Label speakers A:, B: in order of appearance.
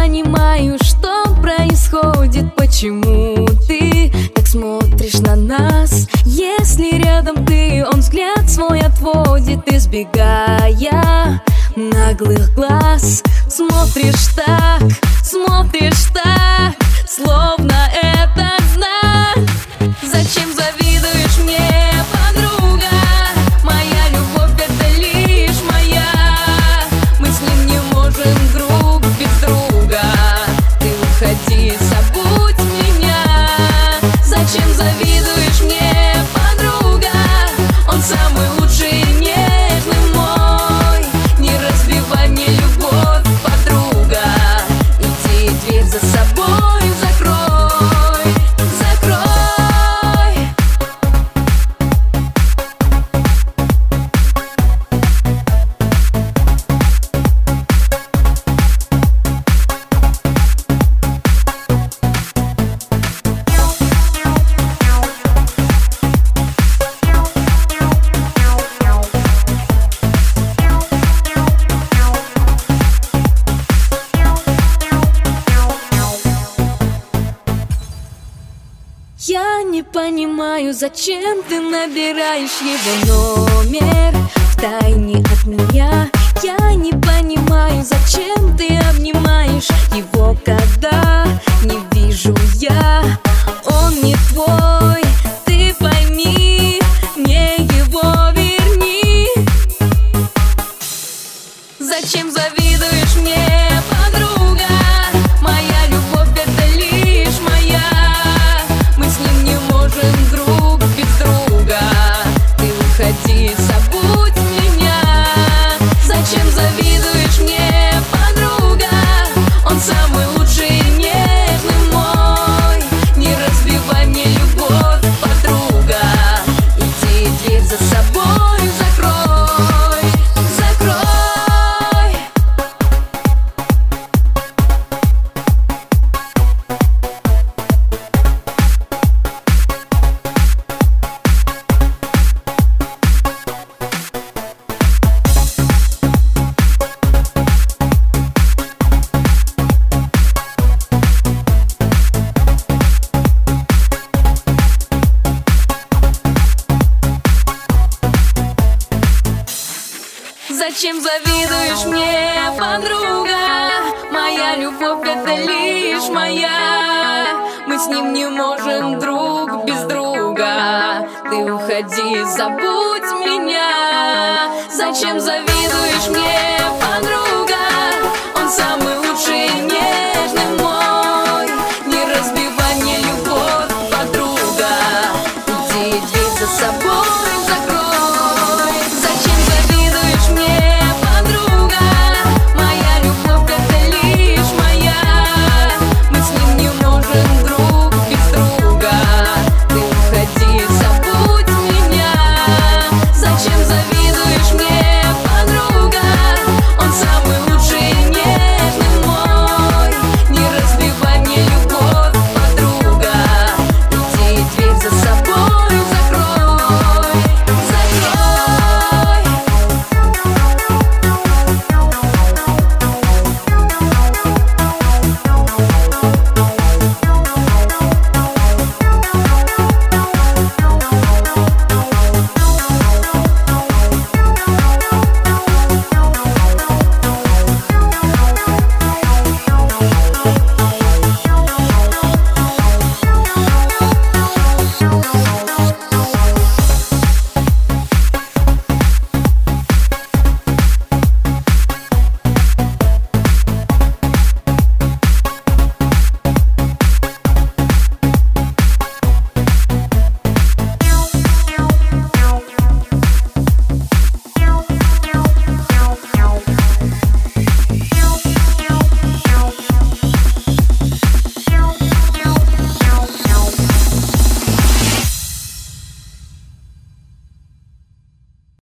A: понимаю, что происходит Почему ты так смотришь на нас? Если рядом ты, он взгляд свой отводит Избегая наглых глаз Смотришь так, смотришь так не понимаю, зачем ты набираешь его номер. Чем завидуешь мне, подруга? Моя любовь это лишь моя Мы с ним не можем друг без друга Ты уходи, забудь меня Зачем завидуешь мне?